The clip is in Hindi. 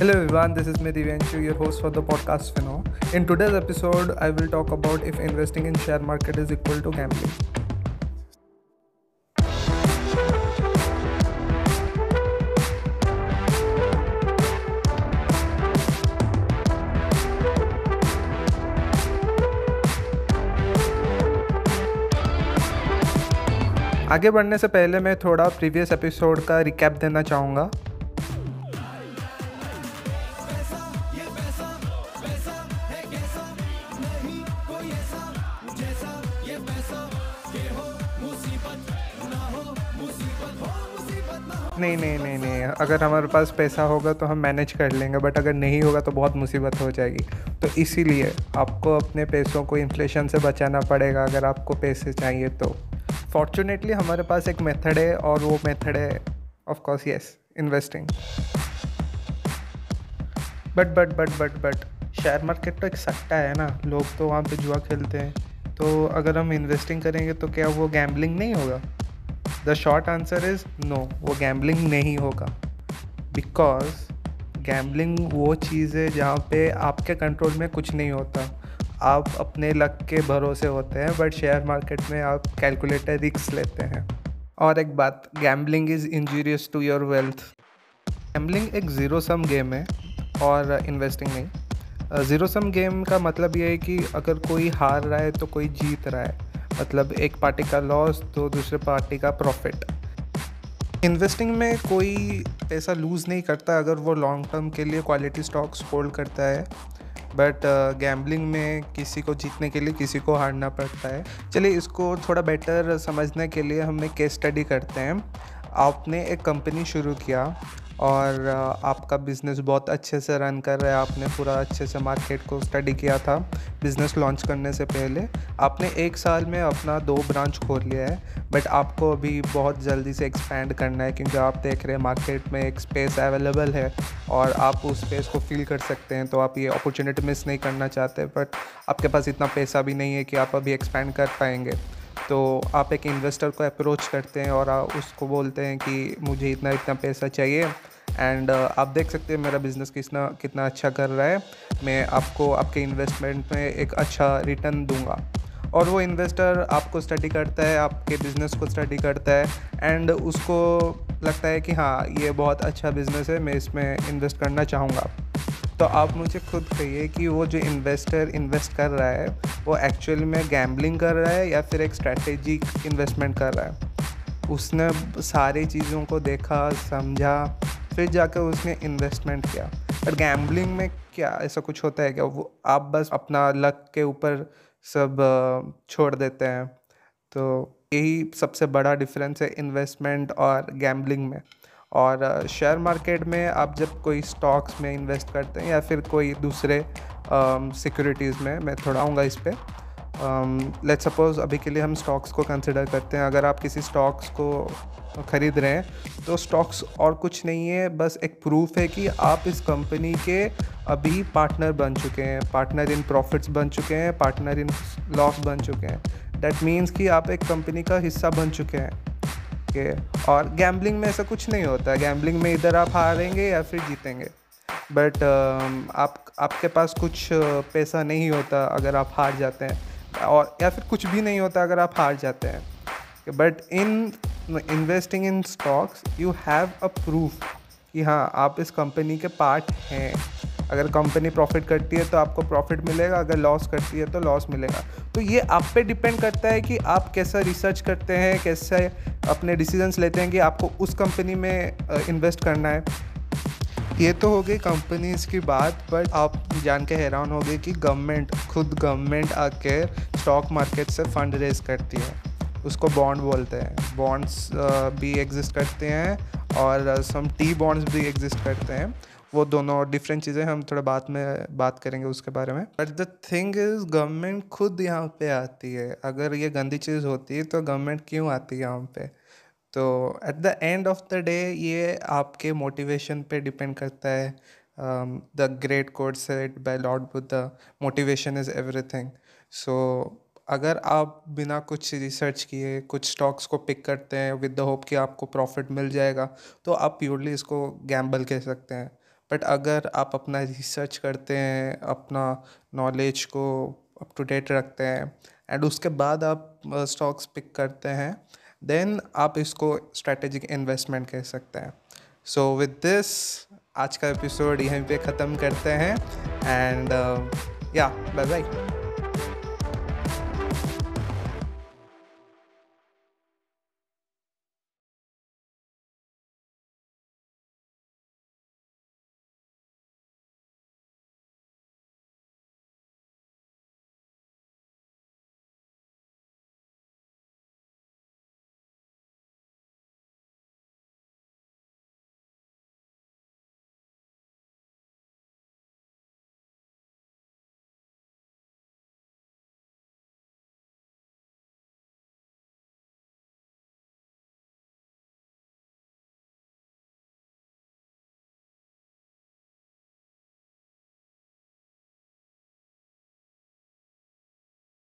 Hello everyone, this is me Divyanshu, your host for the podcast Fino. In today's episode, I will talk about if investing in share market is equal to gambling. आगे बढ़ने से पहले मैं थोड़ा प्रीवियस एपिसोड का रिकैप देना चाहूँगा नहीं नहीं नहीं नहीं। अगर हमारे पास पैसा होगा तो हम मैनेज कर लेंगे बट अगर नहीं होगा तो बहुत मुसीबत हो जाएगी। तो इसीलिए आपको अपने पैसों को इन्फ्लेशन से बचाना पड़ेगा, अगर आपको पैसे चाहिए तो। फॉर्चुनेटली हमारे पास एक मेथड है और वो मेथड है of course yes investing but but but but but share market तो एक सट्टा है ना। लोग तो वहाँ पे जुआ खेलते हैं। तो अगर हम इन्वेस्टिंग करेंगे तो क्या वो गैम्बलिंग नहीं होगा? The short answer is no वो गैम्बलिंग नहीं होगा. बिकॉज़ गैम्बलिंग वो चीज़ है जहाँ पे आपके कंट्रोल में कुछ नहीं होता. आप अपने लक के भरोसे होते हैं बट शेयर मार्केट में आप कैलकुलेटर रिक्स लेते हैं. और एक बात gambling is injurious to your wealth gambling एक ज़ीरो सम गेम है और इन्वेस्टिंग नहीं. ज़ीरो सम गेम का मतलब ये है कि अगर कोई हार रहा है तो कोई जीत रहा है. मतलब एक पार्टी का लॉस तो दूसरे पार्टी का प्रॉफिट इन्वेस्टिंग में कोई पैसा लूज़ नहीं करता अगर वो लॉन्ग टर्म के लिए क्वालिटी स्टॉक्स होल्ड करता है. बट गैम्बलिंग uh, में किसी को जीतने के लिए किसी को हारना पड़ता है. चलिए इसको थोड़ा बेटर समझने के लिए हम एक केस स्टडी करते हैं. आपने एक कंपनी शुरू किया. और आपका बिज़नेस बहुत अच्छे से रन कर रहा है। आपने पूरा अच्छे से मार्केट को स्टडी किया था बिज़नेस लॉन्च करने से पहले। आपने एक साल में अपना दो ब्रांच खोल लिया है बट आपको अभी बहुत जल्दी से एक्सपैंड करना है, क्योंकि आप देख रहे हैं मार्केट में एक स्पेस अवेलेबल है और आप उस स्पेस को फील कर सकते हैं तो आप ये अपॉर्चुनिटी मिस नहीं करना चाहते। बट आपके पास इतना पैसा भी नहीं है कि आप अभी एक्सपैंड कर पाएँगे। तो आप एक इन्वेस्टर को अप्रोच करते हैं और उसको बोलते हैं कि मुझे इतना इतना पैसा चाहिए। एंड आप देख सकते हैं मेरा बिज़नेस कितना कितना अच्छा कर रहा है। मैं आपको, आपके इन्वेस्टमेंट में एक अच्छा रिटर्न दूँगा। और वो इन्वेस्टर आपको स्टडी करता है, आपके बिज़नेस को स्टडी करता है। एंड उसको लगता है कि हाँ ये बहुत अच्छा बिज़नेस है, मैं इसमें इन्वेस्ट करना चाहूँगा। तो आप मुझे खुद कहिए कि वो जो इन्वेस्टर इन्वेस्ट कर रहा है वो एक्चुअली में गैम्बलिंग कर रहा है या फिर एक स्ट्रैटेजिक इन्वेस्टमेंट कर रहा है। उसने सारी चीज़ों को देखा, समझा, फिर जाकर उसने इन्वेस्टमेंट किया। पर गैम्बलिंग में क्या ऐसा कुछ होता है क्या? वो आप बस अपना लक के ऊपर सब छोड़ देते हैं। तो यही सबसे बड़ा डिफरेंस है इन्वेस्टमेंट और गैम्बलिंग में। और शेयर मार्केट में आप जब कोई स्टॉक्स में इन्वेस्ट करते हैं या फिर कोई दूसरे सिक्योरिटीज़ में मैं थोड़ा आऊँगा इस पर um, सपोज़ अभी के लिए हम स्टॉक्स को कंसिडर करते हैं। अगर आप किसी स्टॉक्स को ख़रीद रहे हैं तो स्टॉक्स और कुछ नहीं है बस एक प्रूफ है कि आप इस कंपनी के अभी पार्टनर बन चुके हैं। पार्टनर इन प्रॉफिट्स बन चुके हैं पार्टनर इन लॉस बन चुके हैं। डैट मीन्स कि आप एक कंपनी का हिस्सा बन चुके हैं। ओके और गैम्बलिंग में ऐसा कुछ नहीं होता। है गैम्बलिंग में इधर आप हारेंगे या फिर जीतेंगे। बट uh, आप आपके पास कुछ पैसा नहीं होता अगर आप हार जाते हैं। और या फिर कुछ भी नहीं होता अगर आप हार जाते हैं। But in investing in stocks you have a proof कि हाँ आप इस कंपनी के पार्ट हैं। अगर कंपनी प्रॉफिट करती है तो आपको प्रॉफिट मिलेगा अगर लॉस करती है तो लॉस मिलेगा। तो ये आप पे डिपेंड करता है कि आप कैसा रिसर्च करते हैं कैसे अपने डिसीजंस लेते हैं कि आपको उस कंपनी में इन्वेस्ट करना है। ये तो हो गई कंपनीज़ की बात बट आप जान के हैरान हो गए कि गवर्नमेंट खुद गवर्नमेंट आके स्टॉक मार्केट से फंड रेज करती है। उसको बॉन्ड बोलते हैं। बॉन्ड्स भी एग्जिस्ट करते हैं और सम टी बॉन्ड्स भी एग्जिस्ट करते हैं। वो दोनों डिफरेंट चीज़ें हम थोड़ा बाद में बात करेंगे उसके बारे में। But the thing is government खुद यहाँ पे आती है। अगर ये गंदी चीज़ होती है तो गवर्नमेंट क्यों आती है यहाँ पे? तो at the end of the day ये आपके मोटिवेशन पे डिपेंड करता है। The great code set by Lord Buddha motivation is everything so अगर आप बिना कुछ रिसर्च किए, कुछ स्टॉक्स को पिक करते हैं विद द होप कि आपको प्रॉफिट मिल जाएगा तो आप प्योरली इसको गैम्बल कह सकते हैं। बट अगर आप अपना रिसर्च करते हैं, अपना नॉलेज को अप टू डेट रखते हैं एंड उसके बाद आप स्टॉक्स पिक करते हैं देन आप इसको स्ट्रेटेजिक इन्वेस्टमेंट कह सकते हैं। सो विद दिस आज का एपिसोड यहीं पे ख़त्म करते हैं। एंड या बाय बाय